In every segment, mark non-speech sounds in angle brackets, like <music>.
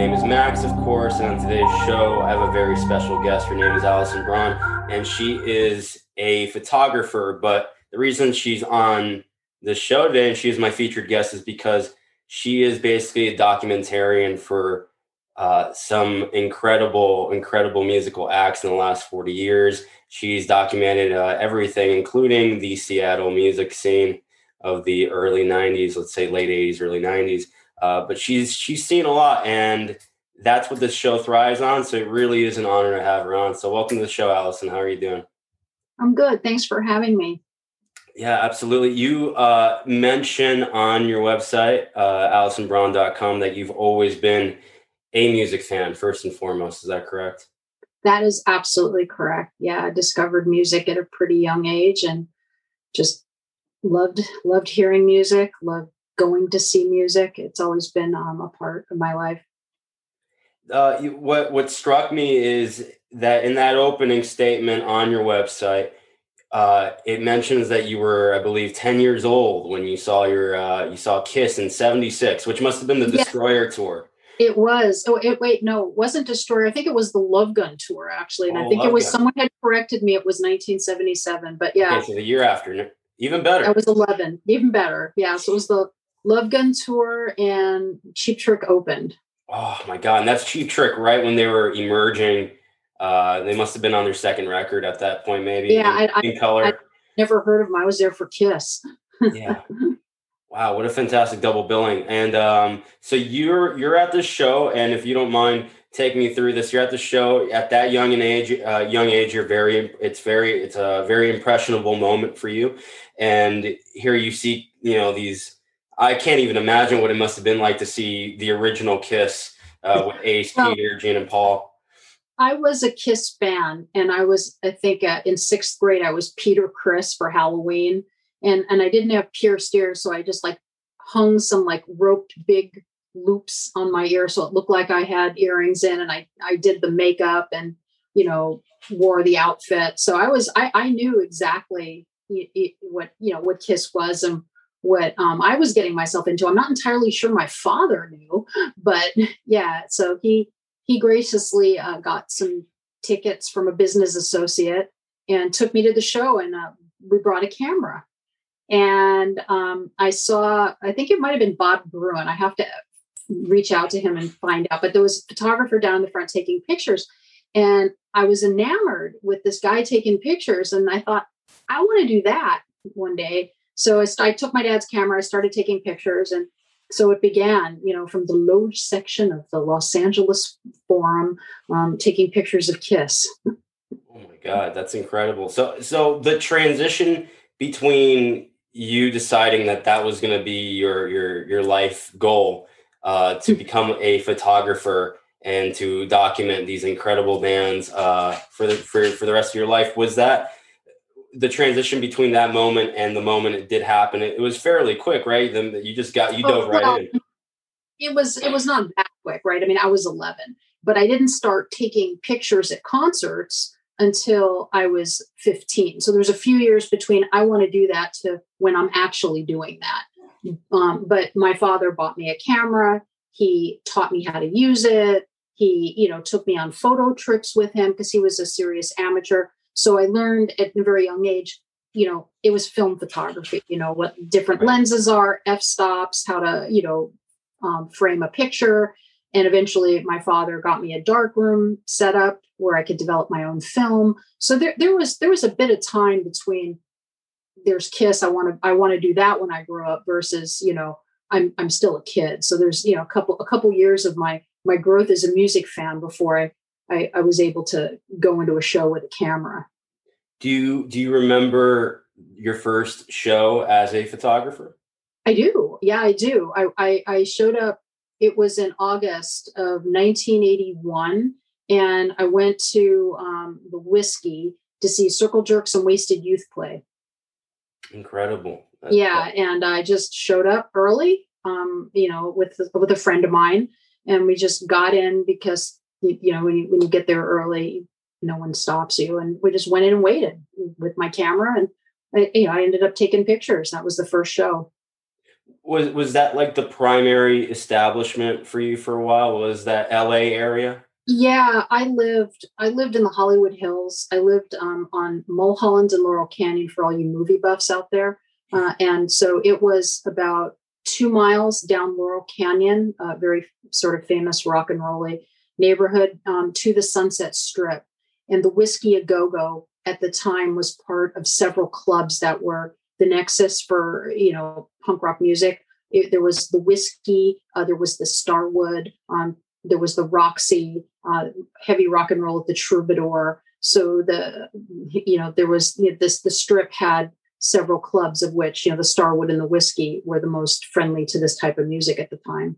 name is Max, of course, and on today's show, I have a very special guest. Her name is Alison Braun, and she is a photographer. But the reason she's on the show today and she is my featured guest is because she is basically a documentarian for uh, some incredible, incredible musical acts in the last 40 years. She's documented uh, everything, including the Seattle music scene of the early 90s, let's say late 80s, early 90s. Uh, but she's she's seen a lot, and that's what this show thrives on. So it really is an honor to have her on. So welcome to the show, Alison. How are you doing? I'm good. Thanks for having me. Yeah, absolutely. You uh, mention on your website, uh, AlisonBraun.com, that you've always been a music fan, first and foremost. Is that correct? That is absolutely correct. Yeah, I discovered music at a pretty young age and just loved loved hearing music, loved going to see music. It's always been um, a part of my life. Uh, you, what what struck me is that in that opening statement on your website, uh, it mentions that you were, I believe, ten years old when you saw your uh, you saw Kiss in '76, which must have been the Destroyer tour. It was. Oh, it, wait, no, it wasn't Destroyer. I think it was the Love Gun tour, actually. And oh, I think Love it was Gun. someone had corrected me. It was 1977. But yeah. Okay, so the year after, even better. That was 11, even better. Yeah. So it was the Love Gun tour and Cheap Trick opened. Oh my God. And that's Cheap Trick, right? When they were emerging. Uh, they must have been on their second record at that point, maybe. Yeah. In, I, in color. I never heard of them. I was there for Kiss. <laughs> yeah. Wow, what a fantastic double billing! And um, so you're you're at this show, and if you don't mind taking me through this, you're at the show at that young an age. Uh, young age, you're very. It's very. It's a very impressionable moment for you, and here you see you know these. I can't even imagine what it must have been like to see the original Kiss uh, with <laughs> Ace, well, Peter, Gene, and Paul. I was a Kiss fan, and I was, I think, uh, in sixth grade, I was Peter Criss for Halloween and and I didn't have pierced ears, so I just like hung some like roped big loops on my ear so it looked like I had earrings in, and I I did the makeup and you know wore the outfit, so I was I I knew exactly what you know what Kiss was and what um, I was getting myself into. I'm not entirely sure my father knew, but yeah, so he he graciously uh, got some tickets from a business associate and took me to the show and uh, we brought a camera and um, I saw, I think it might have been Bob Gruen. I have to reach out to him and find out. But there was a photographer down in the front taking pictures. And I was enamored with this guy taking pictures. And I thought, I want to do that one day. So I, took my dad's camera, I started taking pictures. And so it began, you know, from the Loge section of the Los Angeles Forum, um, taking pictures of Kiss. oh my God, that's incredible. So, so the transition between you deciding that that was going to be your your your life goal uh, to become a photographer and to document these incredible bands uh, for the for, for the rest of your life was that the transition between that moment and the moment it did happen it, it was fairly quick right then you just got you dove right in it was it was not that quick right i mean i was 11 but i didn't start taking pictures at concerts until I was 15. So there's a few years between I want to do that to when I'm actually doing that. Um, but my father bought me a camera. He taught me how to use it. He, you know, took me on photo trips with him because he was a serious amateur. So I learned at a very young age, you know, it was film photography, you know, what different lenses are, f stops, how to, you know, um, frame a picture. And eventually my father got me a darkroom set up where I could develop my own film. So there, there was there was a bit of time between there's Kiss. I want to I want to do that when I grow up versus you know I'm I'm still a kid. So there's you know a couple a couple years of my my growth as a music fan before I, I, I was able to go into a show with a camera. Do you do you remember your first show as a photographer? I do. Yeah, I do. I I, I showed up. It was in August of 1981 and I went to um, the Whisky to see Circle Jerks and Wasted Youth play. Incredible. That's yeah, cool. and I just showed up early, um, you know, with with a friend of mine, and we just got in because you, you know when you when you get there early, no one stops you, and we just went in and waited with my camera, and I, you know I ended up taking pictures. That was the first show. was was that like the primary establishment for you for a while? Was that LA area? Yeah, I lived I lived in the Hollywood Hills. I lived um, on Mulholland and Laurel Canyon for all you movie buffs out there. Uh, and so it was about two miles down Laurel Canyon, a very sort of famous rock and rolly neighborhood, um, to the Sunset Strip. And the Whisky A Go Go at the time was part of several clubs that were the nexus for you know punk rock music. It, there was the Whisky, uh, there was the Starwood, um, there was the Roxy, uh, heavy rock and roll at the Troubadour. So the you know there was you know, this the strip had several clubs of which you know the Starwood and the Whisky were the most friendly to this type of music at the time.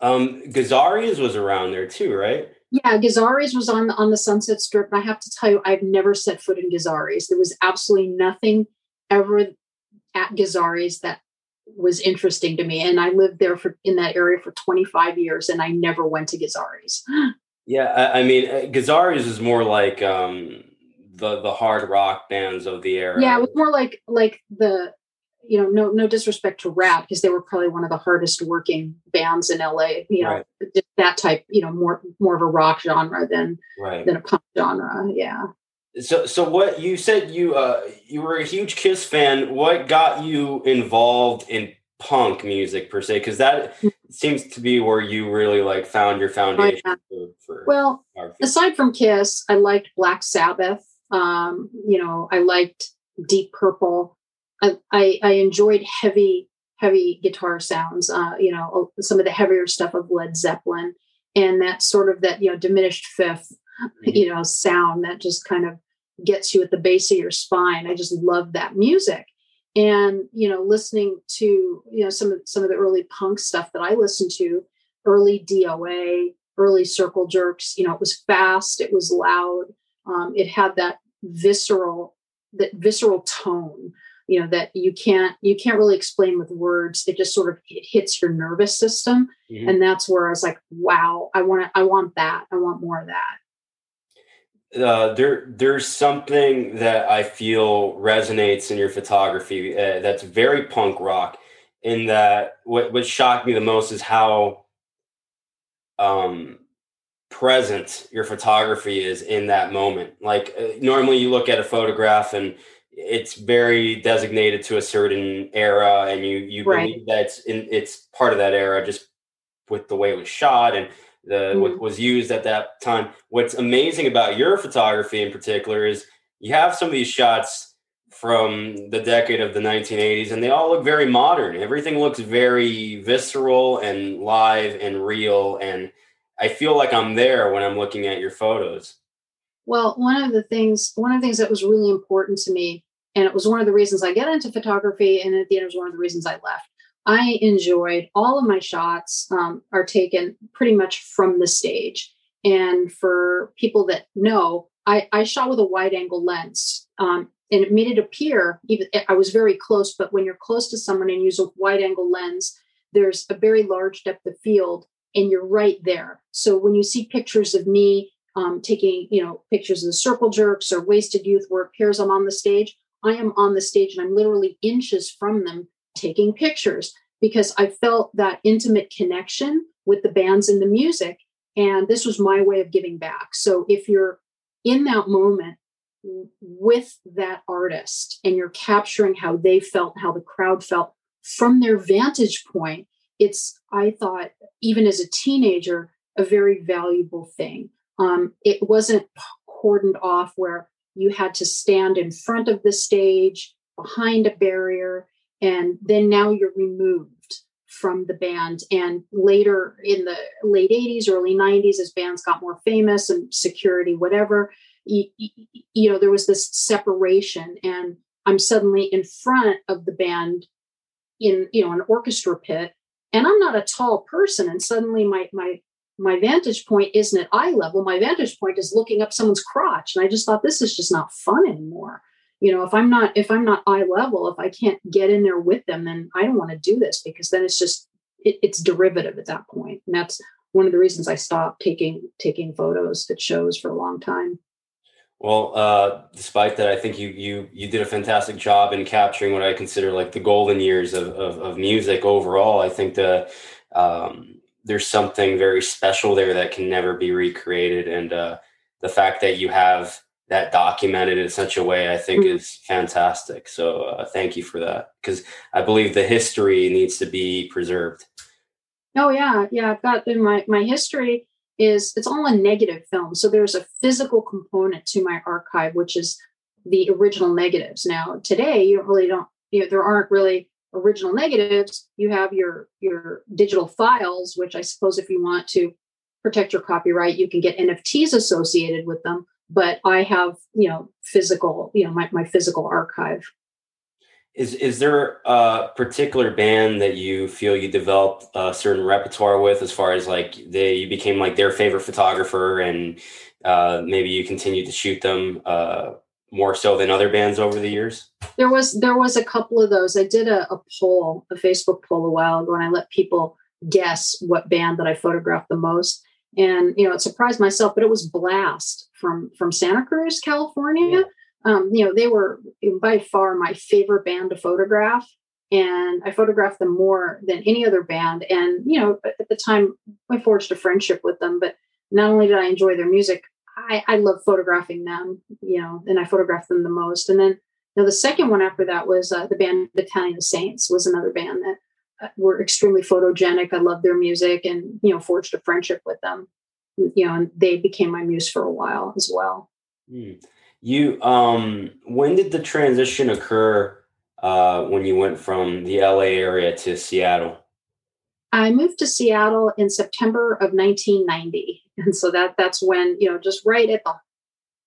Um, Gazzarri's was around there too, right? Yeah, Gazzarri's was on on the Sunset Strip, and I have to tell you, I've never set foot in Gazzarri's. There was absolutely nothing ever at Gazzarri's that was interesting to me, and I lived there for in that area for 25 years, and I never went to Gazzarri's. <gasps> yeah, I, I mean, uh, Gazzarri's is more like um the the hard rock bands of the era. Yeah, it was more like like the you know no no disrespect to Ratt because they were probably one of the hardest working bands in LA. You know right. that type you know more more of a rock genre than right. than a punk genre. Yeah. So so what you said you uh you were a huge Kiss fan. What got you involved in punk music per se? Because that mm. seems to be where you really like found your foundation. Oh, yeah. for, for well, aside from Kiss, I liked Black Sabbath. Um, you know, I liked Deep Purple. I, I, I enjoyed heavy, heavy guitar sounds. Uh, you know, some of the heavier stuff of Led Zeppelin, and that sort of that you know diminished fifth, mm-hmm. you know, sound that just kind of gets you at the base of your spine. I just love that music. And you know, listening to you know some of some of the early punk stuff that I listened to, early DOA, early Circle Jerks. You know, it was fast, it was loud, um, it had that visceral that visceral tone you know that you can't you can't really explain with words it just sort of it hits your nervous system mm-hmm. and that's where i was like wow i want to i want that i want more of that uh, there there's something that i feel resonates in your photography uh, that's very punk rock in that what, what shocked me the most is how um present your photography is in that moment. Like uh, normally you look at a photograph and it's very designated to a certain era and you you right. believe that it's in it's part of that era just with the way it was shot and the mm-hmm. what was used at that time. What's amazing about your photography in particular is you have some of these shots from the decade of the 1980s and they all look very modern. Everything looks very visceral and live and real and I feel like I'm there when I'm looking at your photos. Well, one of the things, one of the things that was really important to me, and it was one of the reasons I got into photography, and at the end, it was one of the reasons I left. I enjoyed all of my shots um, are taken pretty much from the stage. And for people that know, I, I shot with a wide angle lens. Um, and it made it appear even I was very close, but when you're close to someone and use a wide angle lens, there's a very large depth of field and you're right there. So when you see pictures of me um, taking, you know, pictures of the circle jerks or wasted youth where it appears I'm on the stage, I am on the stage and I'm literally inches from them taking pictures because I felt that intimate connection with the bands and the music. And this was my way of giving back. So if you're in that moment with that artist and you're capturing how they felt, how the crowd felt from their vantage point, it's i thought even as a teenager a very valuable thing um, it wasn't cordoned off where you had to stand in front of the stage behind a barrier and then now you're removed from the band. And later in the late 80s early 90s as bands got more famous and security whatever you, you know there was this separation. And i'm suddenly in front of the band in you know an orchestra pit and i'm not a tall person. And suddenly my my my vantage point isn't at eye level. My vantage point is looking up someone's crotch. And i just thought this is just not fun anymore. You know if i'm not if i'm not eye level if i can't get in there with them then i don't want to do this because then it's just it, it's derivative at that point. And that's one of the reasons i stopped taking taking photos at shows for a long time. Well, uh, despite that, I think you you you did a fantastic job in capturing what I consider like the golden years of of, of music overall. I think the um, there's something very special there that can never be recreated, and uh, the fact that you have that documented in such a way, I think, mm-hmm. is fantastic. So, uh, thank you for that because I believe the history needs to be preserved. Oh yeah, yeah. I've got in my my history is it's all a negative film. So there's a physical component to my archive, which is the original negatives. Now today you really don't, you know, there aren't really original negatives. You have your your digital files, which I suppose if you want to protect your copyright, you can get NFTs associated with them. But I have, you know, physical, you know, my, my physical archive. Is is there a particular band that you feel you developed a certain repertoire with, as far as like they you became like their favorite photographer, and uh, maybe you continued to shoot them uh, more so than other bands over the years? There was there was a couple of those. I did a, a poll, a Facebook poll a while ago, and I let people guess what band that I photographed the most. And you know, it surprised myself, but it was Blast from from Santa Cruz, California. Yeah um, you know, they were by far my favorite band to photograph. And I photographed them more than any other band. And, you know, at the time, I forged a friendship with them. But not only did I enjoy their music, I, I love photographing them, you know, and I photographed them the most. And then, you know, the second one after that was uh, the band Battalion Saints was another band that uh, were extremely photogenic. I loved their music and, you know, forged a friendship with them, you know, and they became my muse for a while as well. Mm. You um when did the transition occur uh when you went from the LA area to Seattle? I moved to Seattle in September of 1990. And so that that's when, you know, just right at the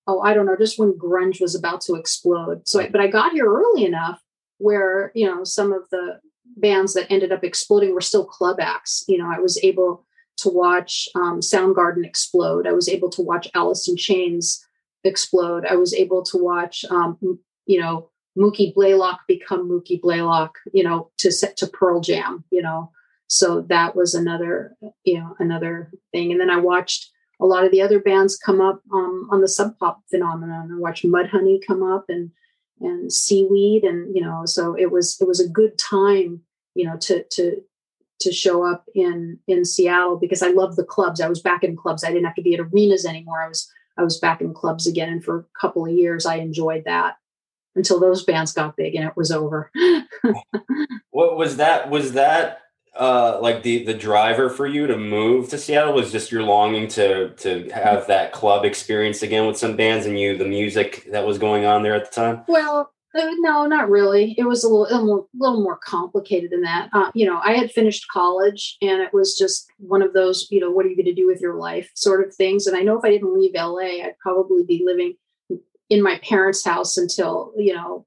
oh, I don't know, just when grunge was about to explode. So but I got here early enough where, you know, some of the bands that ended up exploding were still club acts. You know, I was able to watch um, Soundgarden explode. I was able to watch Alice in Chains explode. I was able to watch, um, you know, Mookie Blaylock become Mookie Blaylock, you know, to set to Pearl Jam, you know. So that was another, you know, another thing. And then I watched a lot of the other bands come up um, on the sub pop phenomenon. I watched Mudhoney come up and and Seaweed, and you know, so it was it was a good time, you know, to to to show up in in Seattle because I love the clubs. I was back in clubs. I didn't have to be at arenas anymore. I was I was back in clubs again. And for a couple of years, I enjoyed that until those bands got big and it was over. <laughs> what was that? Was that uh, like the the driver for you to move to Seattle? Was just your longing to to have that club experience again with some bands and you the music that was going on there at the time? Well, uh, no, not really. It was a little, a little, little more complicated than that. Uh, you know, I had finished college, and it was just one of those, you know, what are you going to do with your life, sort of things. And I know if I didn't leave LA, I'd probably be living in my parents' house until, you know,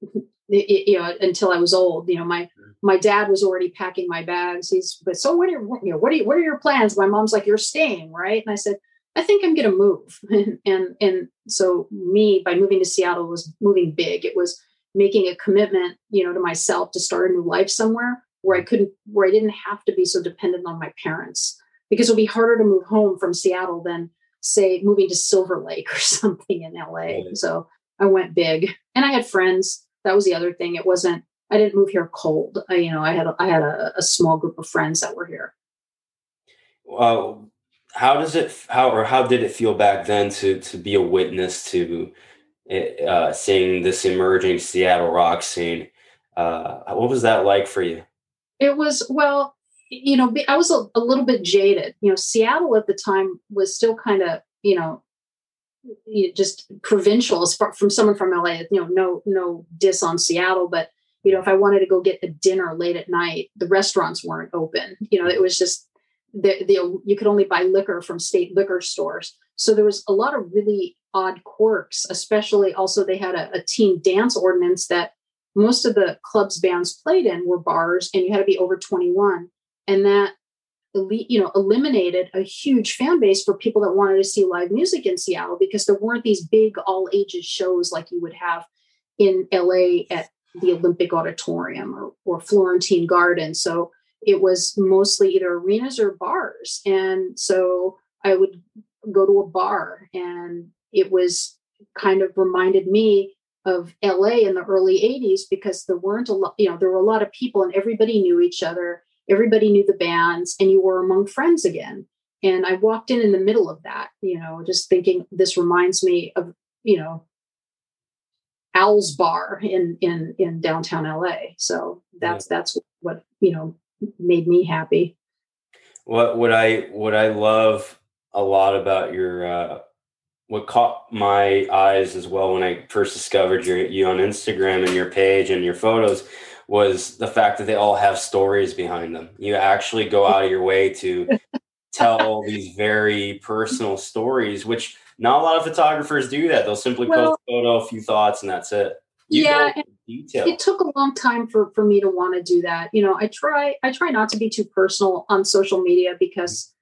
<laughs> you know, until I was old. You know, my my dad was already packing my bags. He's, but so what are you know, what are you, what are your plans? My mom's like, you're staying, right? And I said, I think I'm going to move. <laughs> and, and so me by moving to Seattle was moving big. It was making a commitment, you know, to myself to start a new life somewhere where I couldn't, where I didn't have to be so dependent on my parents because it would be harder to move home from Seattle than say moving to Silver Lake <laughs> or something in LA. Right. So I went big and I had friends. That was the other thing. It wasn't, I didn't move here cold. I, you know, I had, I had a, a small group of friends that were here. Well, how does it how or how did it feel back then to to be a witness to uh, seeing this emerging Seattle rock scene? Uh, what was that like for you? It was well, you know, I was a, a little bit jaded. You know, Seattle at the time was still kind of you know just provincial as far from someone from LA. You know, no no diss on Seattle, but you know, if I wanted to go get a dinner late at night, the restaurants weren't open. You know, it was just the, the, you could only buy liquor from state liquor stores. So there was a lot of really odd quirks, especially also they had a, a teen dance ordinance that most of the clubs bands played in were bars and you had to be over 21. And that you know eliminated a huge fan base for people that wanted to see live music in Seattle because there weren't these big all ages shows like you would have in LA at the Olympic Auditorium or, or Florentine Garden. So it was mostly either arenas or bars. And so I would go to a bar and it was kind of reminded me of LA in the early 80s because there weren't a lot, you know, there were a lot of people and everybody knew each other, everybody knew the bands, and you were among friends again. And I walked in in the middle of that, you know, just thinking this reminds me of, you know, Al's Bar in in in downtown LA. So that's yeah. that's what you know made me happy. What what I what I love a lot about your uh, what caught my eyes as well when I first discovered your, you on Instagram and your page and your photos was the fact that they all have stories behind them. You actually go out of your way to <laughs> tell these very personal stories, which not a lot of photographers do that. They'll simply well, post a photo, a few thoughts, and that's it. You yeah, it took a long time for for me to want to do that. You know, I try I try not to be too personal on social media because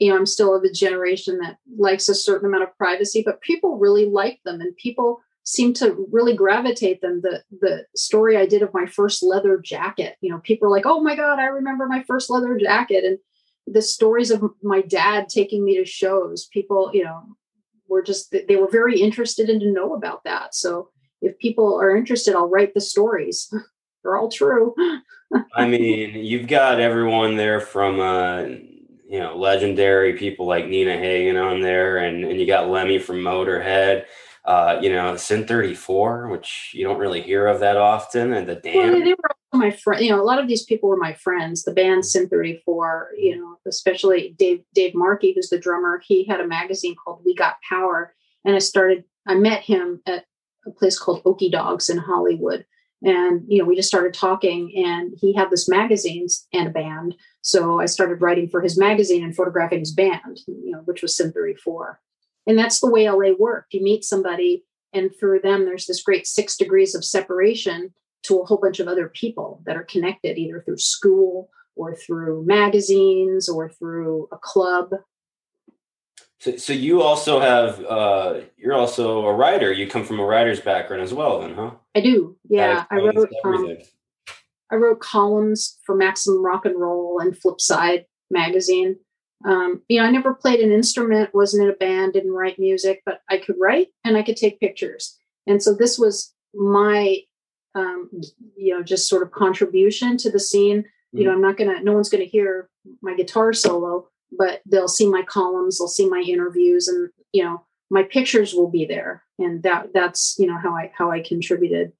you know I'm still of a generation that likes a certain amount of privacy, but people really like them, and people seem to really gravitate them. The the story I did of my first leather jacket, you know, people are like, "Oh my god, I remember my first leather jacket," and the stories of my dad taking me to shows. People, you know, were just they were very interested in to know about that. So if people are interested, I'll write the stories. <laughs> They're all true. I mean, you've got everyone there from uh, you know legendary people like Nina Hagen on there, and and you got Lemmy from Motorhead. Uh, you know, Sin 34, which you don't really hear of that often, and the Damned. Well, they were my friend. You know, a lot of these people were my friends. The band Sin 34, you know, especially Dave Dave Markey, who's the drummer. He had a magazine called We Got Power, and I started. I met him at a place called Okie Dogs in Hollywood. And, you know, we just started talking and he had this magazine and a band. So I started writing for his magazine and photographing his band, you know, which was Sin 34. And that's the way LA worked. You meet somebody and through them, there's this great six degrees of separation to a whole bunch of other people that are connected either through school or through magazines or through a club so, so you also have uh, you're also a writer. You come from a writer's background as well, then, huh? I do. Yeah, I wrote. Um, I wrote columns for Maximum Rock and Roll and Flipside magazine. Um, you know, I never played an instrument, wasn't in a band, didn't write music, but I could write and I could take pictures. And so this was my, um, you know, just sort of contribution to the scene. You know, I'm not gonna, no one's gonna hear my guitar solo, but they'll see my columns, they'll see my interviews, and you know my pictures will be there, and that that's you know how I how I contributed.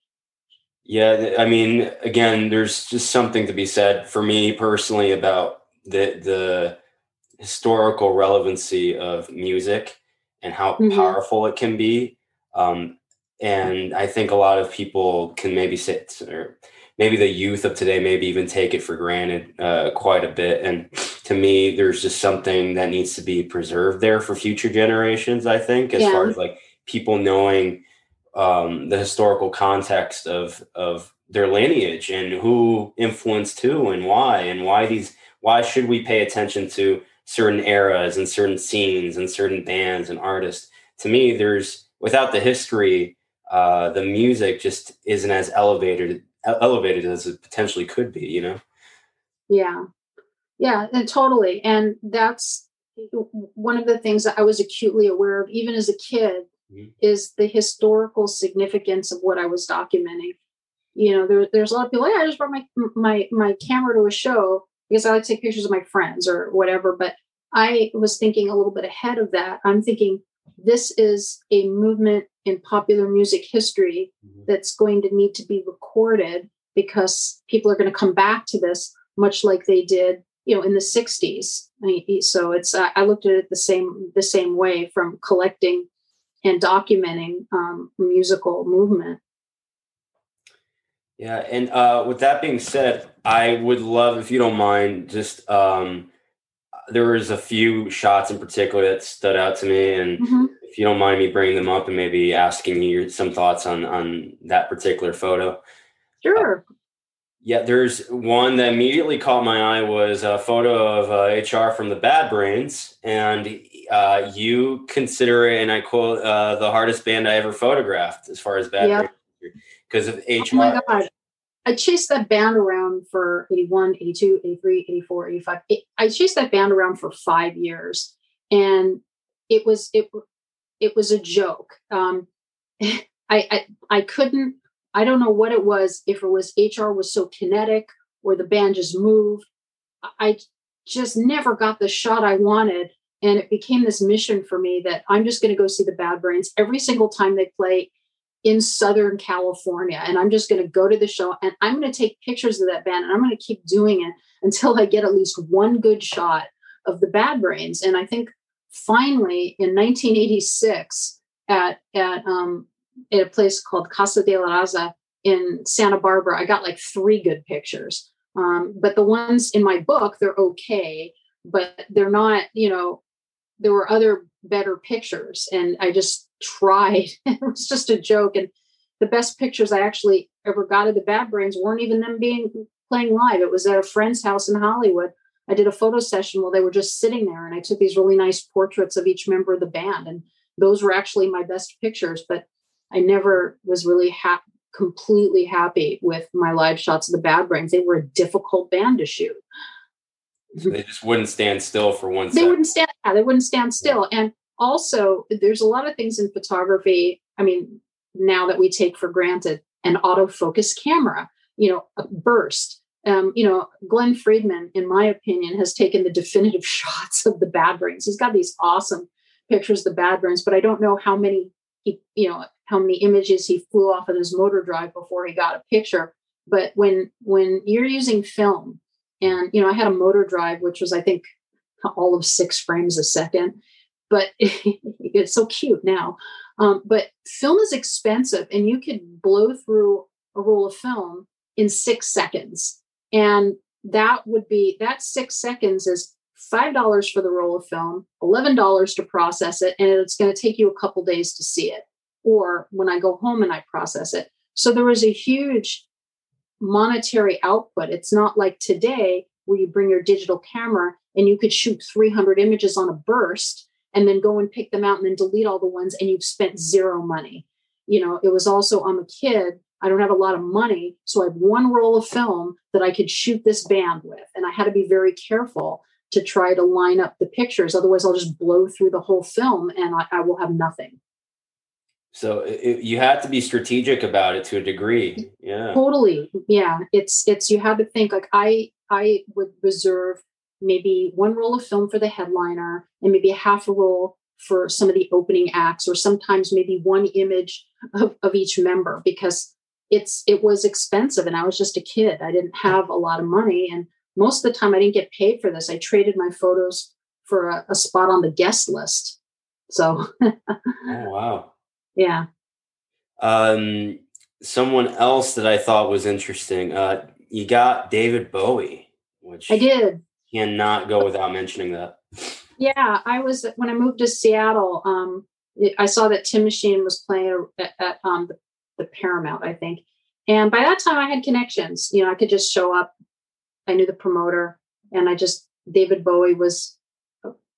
Yeah, I mean, again, there's just something to be said for me personally about the the historical relevancy of music and how mm-hmm. powerful it can be. Um, and I think a lot of people can maybe sit or maybe the youth of today maybe even take it for granted uh, quite a bit. And to me, there's just something that needs to be preserved there for future generations. I think, as yeah. far as like people knowing um, the historical context of of their lineage and who influenced who and why and why these why should we pay attention to certain eras and certain scenes and certain bands and artists to me there's without the history uh, the music just isn't as elevated elevated as it potentially could be you know? Yeah. Yeah and totally and that's one of the things that i was acutely aware of even as a kid mm-hmm. is the historical significance of what i was documenting. You know there, there's a lot of people like, i just brought my my my camera to a show because i like to take pictures of my friends or whatever but i was thinking a little bit ahead of that. I'm thinking this is a movement in popular music history mm-hmm. that's going to need to be recorded because people are going to come back to this much like they did you know in the 60s so it's uh, i looked at it the same the same way from collecting and documenting um, musical movement yeah and uh, with that being said i would love if you don't mind just um, there was a few shots in particular that stood out to me and mm-hmm. if you don't mind me bringing them up and maybe asking you some thoughts on on that particular photo sure uh, yeah there's one that immediately caught my eye was a photo of uh, hr from the bad brains and uh, you consider it and i quote uh, the hardest band i ever photographed as far as bad yep. brains because of hr oh my God. I chased that band around for 81, 82, 83, 84, 85. I chased that band around for five years and it was, it, it was a joke. Um, <laughs> I, I I couldn't. I don't know what it was. If it was HR was so kinetic or the band just moved. I just never got the shot I wanted. And it became this mission for me that I'm just going to go see the Bad Brains every single time they play in Southern California. And I'm just going to go to the show and I'm going to take pictures of that band and I'm going to keep doing it until I get at least one good shot of the Bad Brains. And I think finally in 1986 at, at, um, at a place called Casa de la Raza in Santa Barbara, I got like three good pictures. Um, but the ones in my book, they're okay, but they're not, you know, there were other better pictures. And I just tried. <laughs> it was just a joke. And the best pictures I actually ever got of the Bad Brains weren't even them being playing live. It was at a friend's house in Hollywood. I did a photo session while they were just sitting there, and I took these really nice portraits of each member of the band. And those were actually my best pictures. But I never was really happy completely happy with my live shots of the Bad Brains. They were a difficult band to shoot. So they just wouldn't stand still for one. They wouldn't stand. Yeah, they wouldn't stand still. And also, there's a lot of things in photography. I mean, now that we take for granted, an autofocus camera, you know, a burst. Um, you know, Glen Friedman, in my opinion, has taken the definitive <laughs> shots of the Bad Brains. He's got these awesome pictures of the Bad Brains, but I don't know how many he, you know, how many images he flew off of his motor drive before he got a picture. But when when you're using film, and you know, I had a motor drive which was I think all of six frames a second, but <laughs> it's so cute now. Um, but film is expensive, and you could blow through a roll of film in six seconds, and that would be that six seconds is five dollars for the roll of film, eleven dollars to process it, and it's going to take you a couple days to see it or when I go home and I process it. So there was a huge monetary output. It's not like today where you bring your digital camera and you could shoot 300 images on a burst and then go and pick them out and then delete all the ones and you've spent zero money. You know, it was also, I'm a kid, I don't have a lot of money. So I have one roll of film that I could shoot this band with. And I had to be very careful to try to line up the pictures. Otherwise, I'll just blow through the whole film and I, I will have nothing. So it, you had to be strategic about it to a degree. Yeah. Totally. Yeah. It's it's you have to think like I I would reserve maybe one roll of film for the headliner and maybe a half a roll for some of the opening acts or sometimes maybe one image of, of each member because it's it was expensive and I was just a kid. I didn't have a lot of money and most of the time I didn't get paid for this. I traded my photos for a, a spot on the guest list. So Oh wow <laughs> yeah um someone else that i thought was interesting uh you got david bowie which i did cannot go without mentioning that. Yeah i was when i moved to seattle um i saw that Tin Machine was playing at, at um the, the paramount i think. And by that time i had connections you know i could just show up. I knew the promoter and i just david bowie was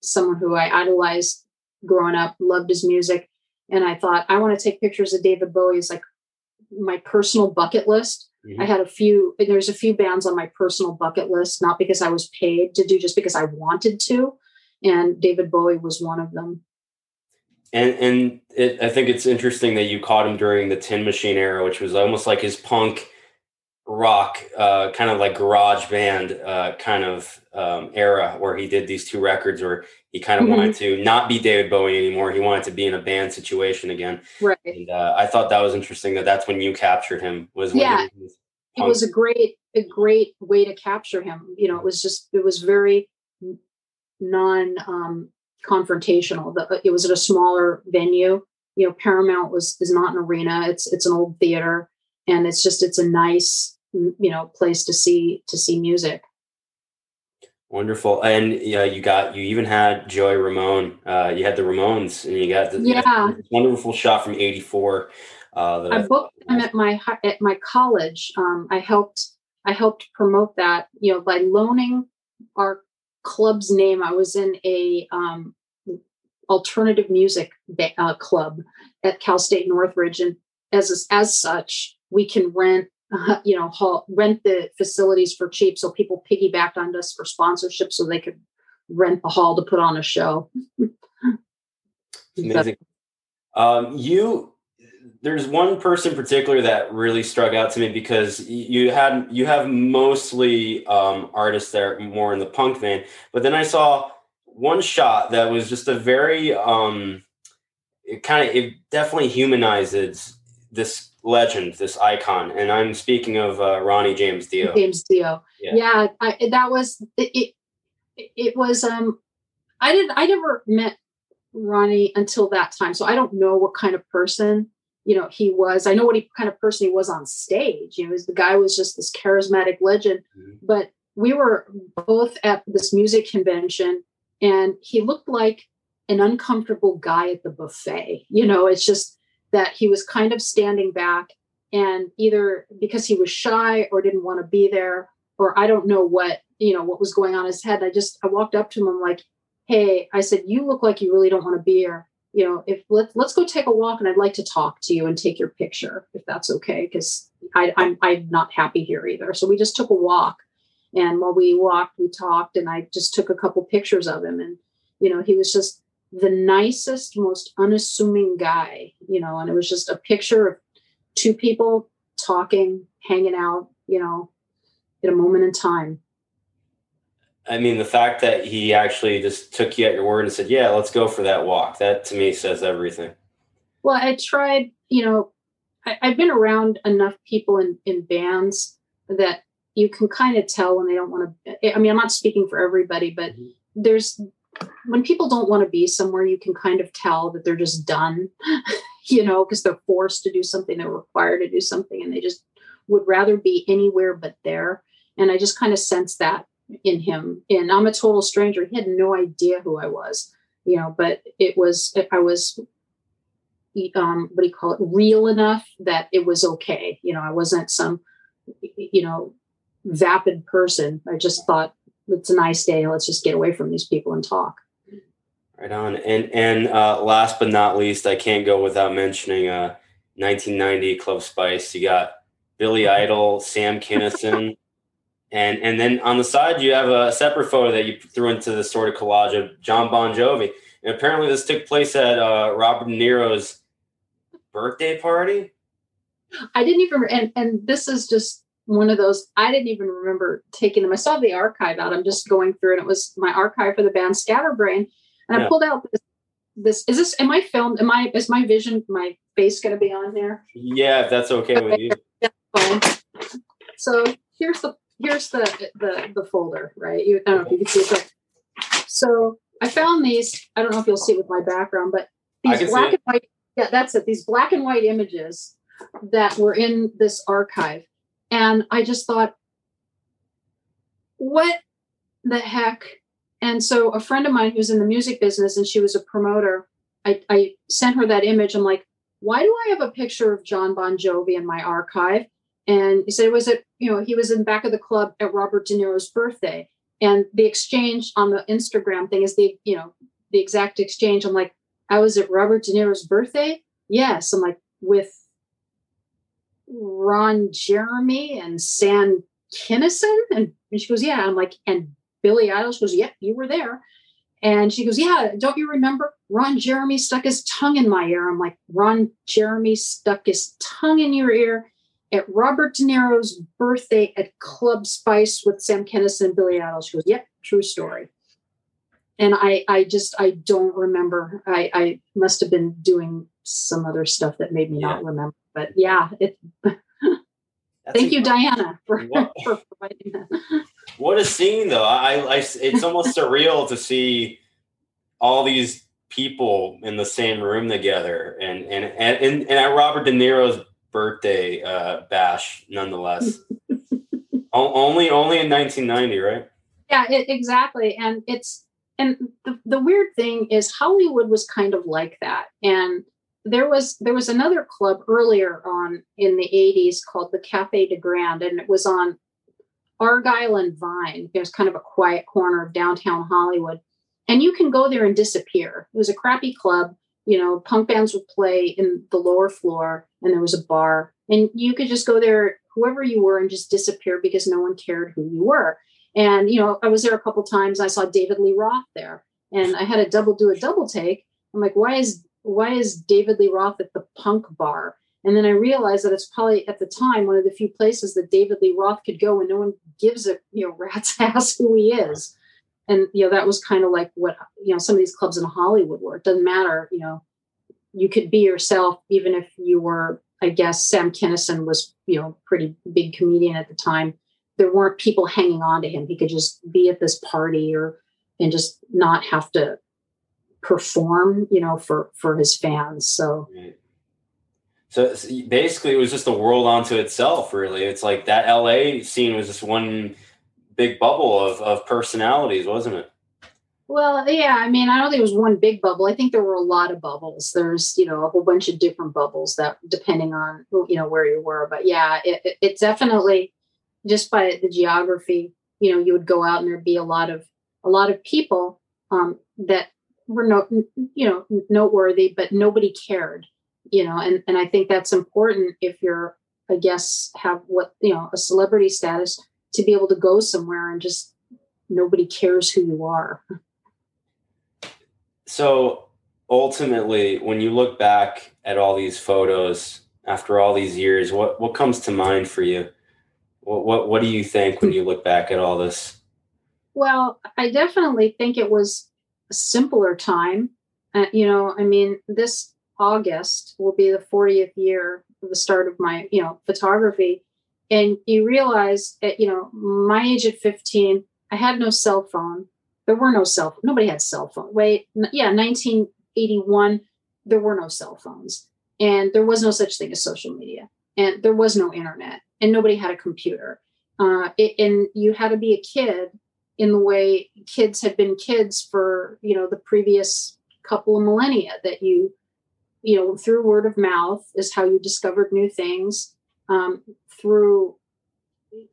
someone who i idolized growing up loved his music. And I thought I want to take pictures of David Bowie as like my personal bucket list. Mm-hmm. I had a few, there's a few bands on my personal bucket list, not because I was paid to do, just because I wanted to. And David Bowie was one of them. And and it, I think it's interesting that you caught him during the Tin Machine era, which was almost like his punk rock, uh, kind of like garage band uh, kind of um, era, where he did these two records where he kind of mm-hmm. wanted to not be David Bowie anymore. He wanted to be in a band situation again. Right. And uh, I thought that was interesting that that's when you captured him. Was yeah, was it was a great a great way to capture him. You know, it was just it was very non um, confrontational. The, it was at a smaller venue. You know, Paramount was is not an arena. It's it's an old theater, and it's just it's a nice you know place to see to see music. Wonderful, and yeah, you got you even had Joey Ramone. Uh, you had the Ramones, and you got the yeah wonderful shot from '84. Uh, I, I booked them at my at my college. Um, I helped I helped promote that. You know, by loaning our club's name. I was in a um, alternative music uh, club at Cal State Northridge, and as as such, we can rent uh, you know, rent the facilities for cheap. So people piggybacked on us for sponsorship so they could rent the hall to put on a show. <laughs> Amazing. Um, you, there's one person in particular that really struck out to me because you had you have mostly um, artists that are more in the punk vein, but then I saw one shot that was just a very um, it kind of it definitely humanizes this legend, this icon, and I'm speaking of uh, Ronnie James Dio. James Dio, yeah, yeah I, that was it, it. It was um, I didn't I never met Ronnie until that time, so I don't know what kind of person you know he was. I know what he, kind of person he was on stage. You know, the guy was just this charismatic legend, mm-hmm. but we were both at this music convention and he looked like an uncomfortable guy at the buffet. You know, it's just that he was kind of standing back and either because he was shy or didn't want to be there or I don't know what, you know, what was going on in his head. I just I walked up to him I'm like, "Hey, I said you look like you really don't want to be here. You know, if let's let's go take a walk and I'd like to talk to you and take your picture if that's okay because I I'm I'm not happy here either." So we just took a walk and while we walked, we talked, and I just took a couple pictures of him. And, you know, he was just the nicest, most unassuming guy, you know, and it was just a picture of two people talking, hanging out, you know, at a moment in time. I mean, the fact that he actually just took you at your word and said, "Yeah, let's go for that walk," that to me says everything. Well, I tried, you know, I, have been around enough people in in bands that you can kind of tell when they don't want to i mean i'm not speaking for everybody but mm-hmm. there's when people don't want to be somewhere you can kind of tell that they're just done <laughs> you know because they're forced to do something they're required to do something and they just would rather be anywhere but there. And i just kind of sense that in him. And i'm a total stranger. He had no idea who i was you know but it was i was um what do you call it real enough that it was okay. You know i wasn't some you know vapid person. I just thought it's a nice day. Let's just get away from these people and talk. Right on. And and uh, last but not least, I can't go without mentioning uh, 1990 Club Spice. You got Billy Idol, Sam Kinison, <laughs> and and then on the side you have a separate photo that you threw into the sort of collage of Jon Bon Jovi. And apparently this took place at uh, Robert De Niro's birthday party. I didn't even and and this is just one of those i didn't even remember taking them. I saw the archive out. I'm just going through and it was my archive for the band scatterbrain. And yeah. i pulled out this, this is this am i filmed? Am i is my vision my face going to be on there? Yeah if that's okay, okay. with you. Yeah, <laughs> so here's the here's the the the folder right? You, i don't know if you can see it but so i found these i don't know if you'll see it with my background but these black and white yeah that's it. These black and white images that were in this archive and I just thought, what the heck? And so a friend of mine who's in the music business and she was a promoter, I, I sent her that image. I'm like, why do I have a picture of Jon Bon Jovi in my archive? And he said it was at, you know, he was in the back of the club at Robert De Niro's birthday. And the exchange on the Instagram thing is the, you know, the exact exchange. I'm like, I was at Robert De Niro's birthday? Yes. I'm like, with Ron Jeremy and Sam Kinison? And, and she goes, Yeah. I'm like, and Billy Idol goes, Yep, yeah, you were there. And she goes, Yeah, don't you remember? Ron Jeremy stuck his tongue in my ear. I'm like, Ron Jeremy stuck his tongue in your ear at Robert De Niro's birthday at Club Spice with Sam Kinison and Billy Idol. She goes, Yep, true story. And I I just I don't remember. I, I must have been doing some other stuff that made me yeah. not remember but yeah, it. thank you, Diana, for, what, <laughs> for providing that. What a scene, though! I, I it's almost surreal to see all these people in the same room together, and and and, and, and at Robert De Niro's birthday uh, bash, nonetheless. <laughs> o- only only in 1990, right? Yeah, it, exactly, and it's and the, the weird thing is Hollywood was kind of like that, and there was there was another club earlier on in the 80s called the Cathay de Grande, and it was on Argyle and Vine. It was kind of a quiet corner of downtown Hollywood. And you can go there and disappear. It was a crappy club. You know, punk bands would play in the lower floor, and there was a bar. And you could just go there, whoever you were, and just disappear because no one cared who you were. And, you know, I was there a couple times. I saw David Lee Roth there, and I had a double do a double take. I'm like, why is why is David Lee Roth at the punk bar? And then I realized that it's probably at the time one of the few places that David Lee Roth could go and no one gives a you know <laughs> rat's ass who he is. And you know that was kind of like what you know some of these clubs in Hollywood were. It doesn't matter, you know, you could be yourself even if you were. I guess Sam Kinison was you know pretty big comedian at the time. There weren't people hanging on to him. He could just be at this party or and just not have to perform, you know, for for his fans. So. Right. So basically, it was just a world onto itself. Really, it's like that LA scene was just one big bubble of of personalities, wasn't it? Well, yeah. I mean, I don't think it was one big bubble. I think there were a lot of bubbles. There's, you know, a whole bunch of different bubbles that, depending on, you know, where you were. But yeah, it, it, it definitely, just by the geography, you know, you would go out and there'd be a lot of a lot of people um, that were no, you know, noteworthy, but nobody cared, you know, and and I think that's important if you're, I guess, have what you know, a celebrity status to be able to go somewhere and just nobody cares who you are. So ultimately, when you look back at all these photos after all these years, what what comes to mind for you? What what, what do you think when you look back at all this? Well, I definitely think it was a simpler time. Uh, you know, I mean, this August will be the 40th year of the start of my, you know, photography. And you realize at, you know, my age at 15, I had no cell phone. There were no cell nobody had cell phone. Wait, yeah, 1981, there were no cell phones. And there was no such thing as social media. And there was no internet. And nobody had a computer. Uh, it, and you had to be a kid in the way kids had been kids for you know the previous couple of millennia that you you know through word of mouth is how you discovered new things um, through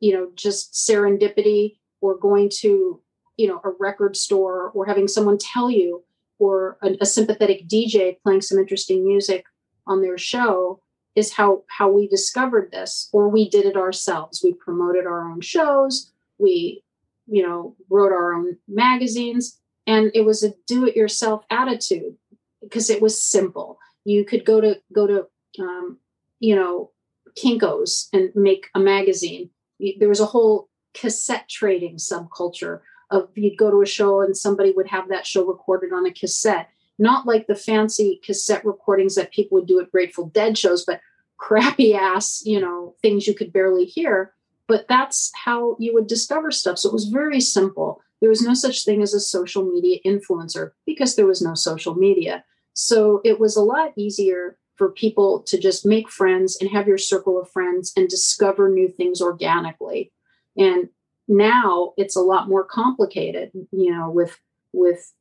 you know just serendipity or going to you know a record store or having someone tell you or a, a sympathetic dj playing some interesting music on their show is how how we discovered this or we did it ourselves. We promoted our own shows. We you know, wrote our own magazines. And it was a do it yourself attitude because it was simple. You could go to, go to, um, you know, Kinko's and make a magazine. There was a whole cassette trading subculture of you'd go to a show and somebody would have that show recorded on a cassette. Not like the fancy cassette recordings that people would do at Grateful Dead shows, but crappy ass, you know, things you could barely hear but that's how you would discover stuff. So it was very simple. There was no such thing as a social media influencer because there was no social media. So it was a lot easier for people to just make friends and have your circle of friends and discover new things organically. And now it's a lot more complicated, you know, with with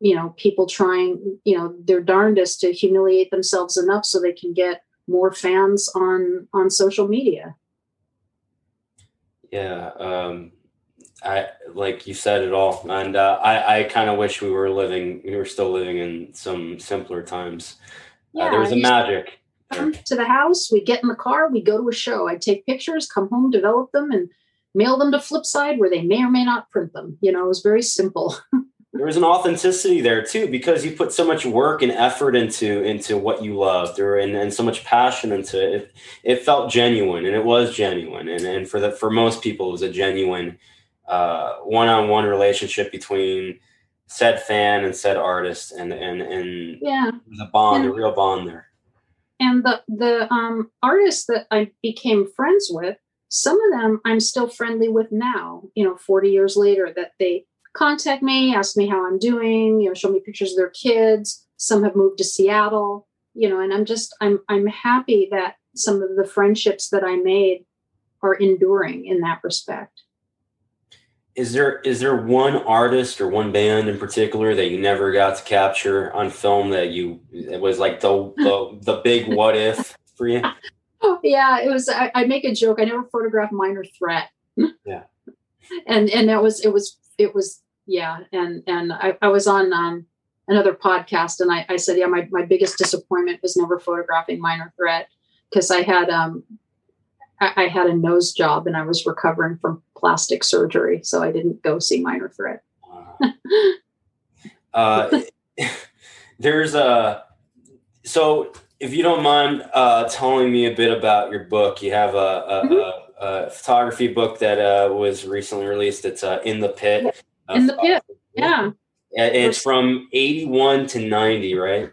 you know people trying you know their darndest to humiliate themselves enough so they can get more fans on on social media yeah, um, I like you said it all, and uh, I I kind of wish we were living, we were still living in some simpler times. Yeah, uh, there was a magic. Come to the house, we get in the car, we go to a show. I take pictures, come home, develop them, and mail them to Flipside, where they may or may not print them. You know, it was very simple. <laughs> there was an authenticity there too because you put so much work and effort into into what you loved or and, and so much passion into it. it it felt genuine and it was genuine. And, and for the for most people it was a genuine uh, one-on-one relationship between said fan and said artist and and and yeah. the bond and, a real bond there. And the the um artists that i became friends with some of them i'm still friendly with now you know 40 years later that they contact me, ask me how I'm doing, you know, show me pictures of their kids. Some have moved to Seattle, you know, and I'm just I'm I'm happy that some of the friendships that I made are enduring in that respect. Is there is there one artist or one band in particular that you never got to capture on film that you it was like the the, the big what if for you? <laughs> yeah, it was. I, I make a joke. I never photographed Minor Threat. Yeah, <laughs> and and that was it was it was yeah and and i, I was on um, another podcast and I, I said yeah my, my biggest disappointment was never photographing minor threat because i had um I, I, had a nose job and i was recovering from plastic surgery so i didn't go see minor threat uh, <laughs> there's a so if you don't mind uh, telling me a bit about your book, you have a, a, mm-hmm. a, a photography book that uh, was recently released. It's uh, in the pit. In the pit, yeah. It's from eighty-one to ninety, right?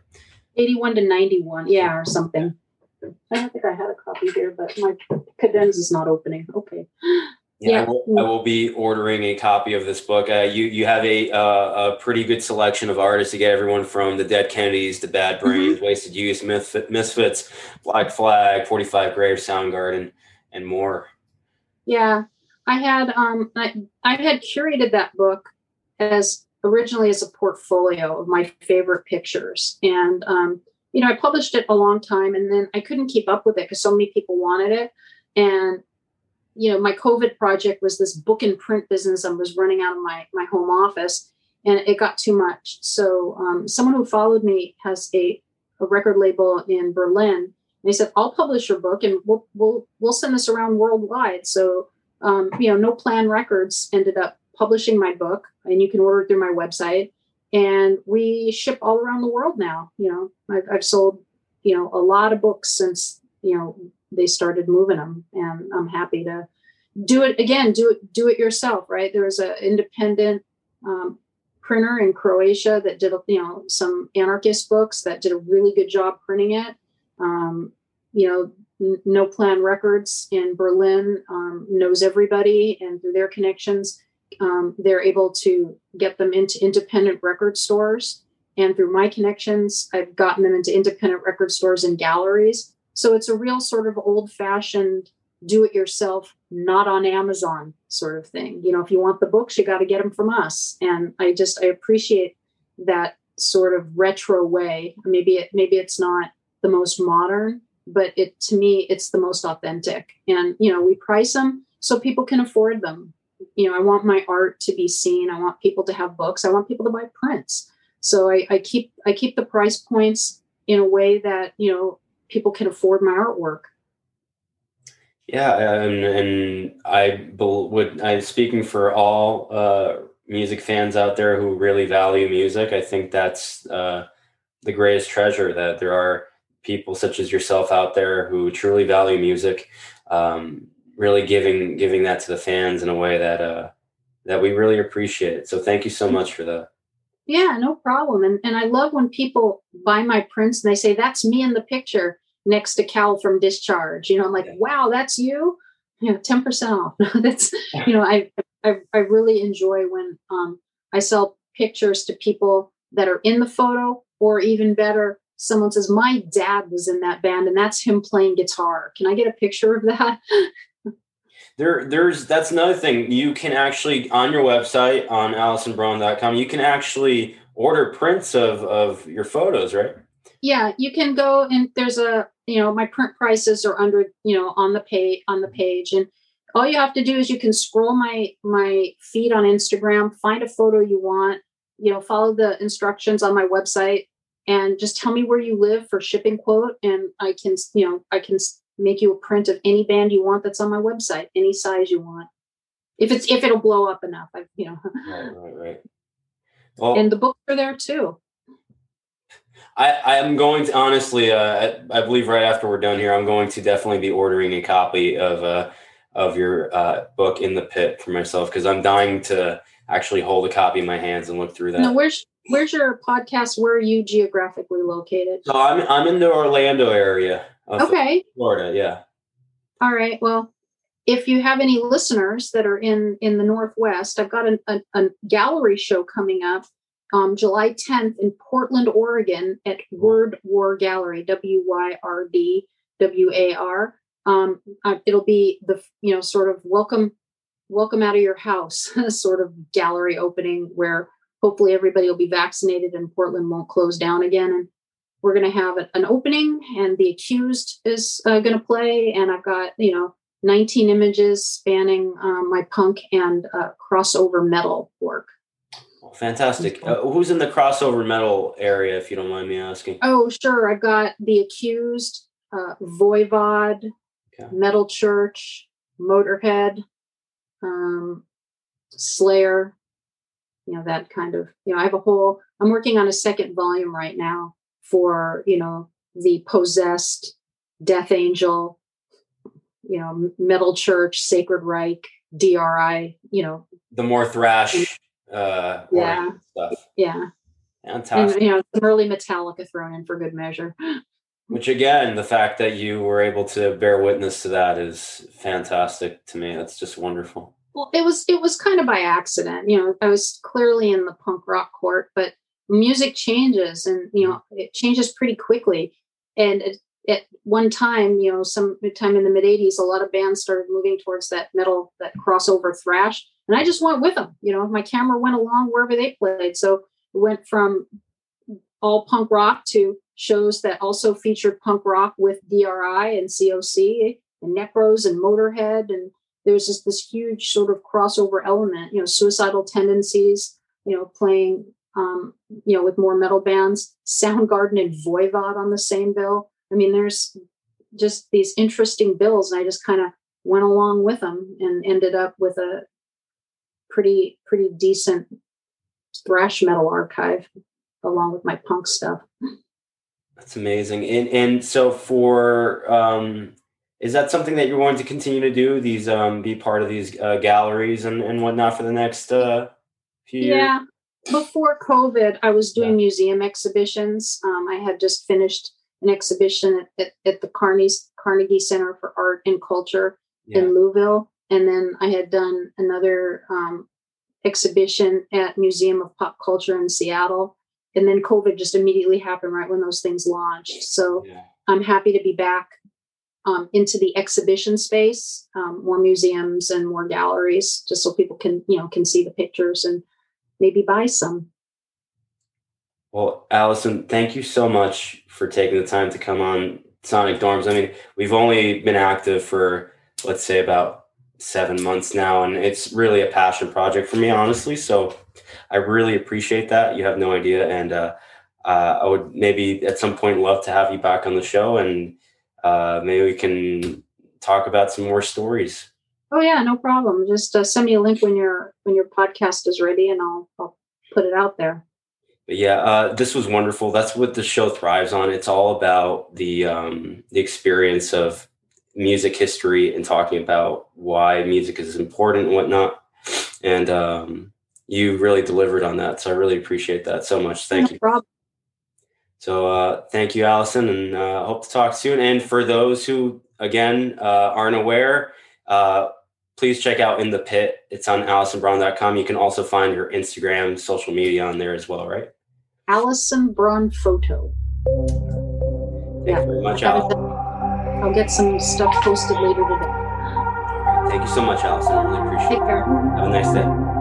Eighty-one to ninety-one, yeah, or something. I don't think I had a copy here, but my cadenza is not opening. Okay. Yeah, yeah. I, will, I, will, be ordering a copy of this book. Uh, you you have a uh, a pretty good selection of artists to get everyone from the Dead Kennedys to Bad mm-hmm. Brains, mm-hmm. Wasted Youth, Misfit, Misfits, Black Flag, Forty Five Graves, Soundgarden, and more. Yeah, I had um I I had curated that book as originally as a portfolio of my favorite pictures, and um you know I published it a long time, and then I couldn't keep up with it because so many people wanted it, and you know, my COVID project was this book and print business I was running out of my my home office, and it got too much. So um, someone who followed me has a, a record label in Berlin. And they said, "I'll publish your book, and we'll we'll we'll send this around worldwide." So um, you know, No Plan Records ended up publishing my book, and you can order it through my website. And we ship all around the world now. You know, I've, I've sold you know a lot of books since you know they started moving them and i'm happy to do it again do it do it yourself right there was an independent um, printer in croatia that did you know some anarchist books that did a really good job printing it um, you know no plan records in berlin um, knows everybody and through their connections um, they're able to get them into independent record stores and through my connections i've gotten them into independent record stores and galleries so it's a real sort of old fashioned do it yourself, not on Amazon sort of thing. You know, if you want the books, you got to get them from us. And I just, I appreciate that sort of retro way. Maybe it, maybe it's not the most modern, but it, to me, it's the most authentic. And, you know, we price them so people can afford them. You know, I want my art to be seen. I want people to have books. I want people to buy prints. So I, I keep, I keep the price points in a way that, you know, people can afford my artwork. Yeah, and, and I would I speaking for all uh, music fans out there who really value music. I think that's uh, the greatest treasure that there are people such as yourself out there who truly value music. Um, really giving giving that to the fans in a way that uh, that we really appreciate. So thank you so much for that. Yeah, no problem. And and I love when people buy my prints and they say that's me in the picture next to Cal from Discharge. You know, I'm like, wow, that's you. You know, ten percent off. <laughs> that's you know, I, I I really enjoy when um, I sell pictures to people that are in the photo, or even better, someone says, "My dad was in that band, and that's him playing guitar." Can I get a picture of that? there there's that's another thing you can actually on your website on alisonbraun.com you can actually order prints of of your photos right yeah you can go and there's a you know my print prices are under you know on the page on the page and all you have to do is you can scroll my my feed on instagram find a photo you want you know follow the instructions on my website and just tell me where you live for shipping quote and i can you know i can make you a print of any band you want that's on my website any size you want. If it's if it'll blow up enough I, you know. <laughs> Right right right. Well, and the books are there too. I, I am going to honestly, uh, I, I, believe right after we're done here, I'm going to definitely be ordering a copy of uh, of your uh, book in the pit for myself because I'm dying to actually hold a copy in my hands and look through that. Now, where's where's your podcast? Where are you geographically located? So I'm I'm in the Orlando area. okay. Florida, yeah. All right. Well, if you have any listeners that are in in the Northwest, I've got a, a, a gallery show coming up um, July 10th in Portland, Oregon at Wyrd War Gallery, W Y R D W A R. Um, uh, it'll be the, you know, sort of welcome, welcome out of your house <laughs> sort of gallery opening where hopefully everybody will be vaccinated and Portland won't close down again. And we're going to have an opening and the accused is uh, going to play. And I've got, you know, 19 images spanning um, my punk and uh, crossover metal work fantastic. Uh, who's in the crossover metal area, if you don't mind me asking? Oh, sure. I've got The Accused, uh, Voivod, okay. Metal Church, Motorhead, um, Slayer, you know, that kind of, you know, I have a whole, I'm working on a second volume right now for, you know, the Possessed, Death Angel, you know, Metal Church, Sacred Reich, DRI, you know. The more thrash uh yeah. stuff. Yeah. Fantastic. And, you know, some early Metallica thrown in for good measure. <gasps> Which again, the fact that you were able to bear witness to that is fantastic to me. That's just wonderful. Well, it was it was kind of by accident. You know, I was clearly in the punk rock court, but music changes and you know it changes pretty quickly. And it, at one time, you know, some time in the mid '80s, a lot of bands started moving towards that metal, that crossover thrash, and I just went with them. You know, my camera went along wherever they played, so it went from all punk rock to shows that also featured punk rock with DRI and COC and Necros and Motorhead. And there's just this huge sort of crossover element, you know, suicidal tendencies, you know, playing, um, you know, with more metal bands, Soundgarden and Voivod on the same bill. I mean, there's just these interesting bills. And I just kind of went along with them and ended up with a pretty, pretty decent thrash metal archive along with my punk stuff. That's amazing. And and so for um is that something that you're going to continue to do? These um be part of these uh, galleries and, and whatnot for the next uh few years? Yeah. Before COVID, I was doing yeah. museum exhibitions. Um, I had just finished an exhibition at, at, at the Carnegie, Carnegie Center for Art and Culture yeah. in Louisville. And then I had done another um, exhibition at Museum of Pop Culture in Seattle and then COVID just immediately happened right when those things launched. So yeah. I'm happy to be back um, into the exhibition space, um, more museums and more galleries, just so people can you know can see the pictures and maybe buy some. Well, Alison, thank you so much for taking the time to come on Sonic Dorms. I mean, we've only been active for let's say about seven months now, and it's really a passion project for me, honestly. So I really appreciate that. You have no idea, and uh, uh, I would maybe at some point love to have you back on the show, and uh, maybe we can talk about some more stories. Oh yeah, no problem. Just uh, send me a link when your when your podcast is ready, and I'll I'll put it out there. But yeah, uh, this was wonderful. That's what the show thrives on. It's all about the um, the experience of music history and talking about why music is important and whatnot. And um, you really delivered on that. So I really appreciate that so much. Thank no you. Problem. So uh, thank you, Alison, and uh, hope to talk soon. And for those who, again, uh, aren't aware, uh, please check out In the Pit. It's on AlisonBraun.com. You can also find your Instagram, social media on there as well, right? Alison Braun Photo. Thank yeah. you very much, Alison. I'll get some stuff posted later today. Thank you so much, Alison. I really appreciate it. Take care. Have a nice day.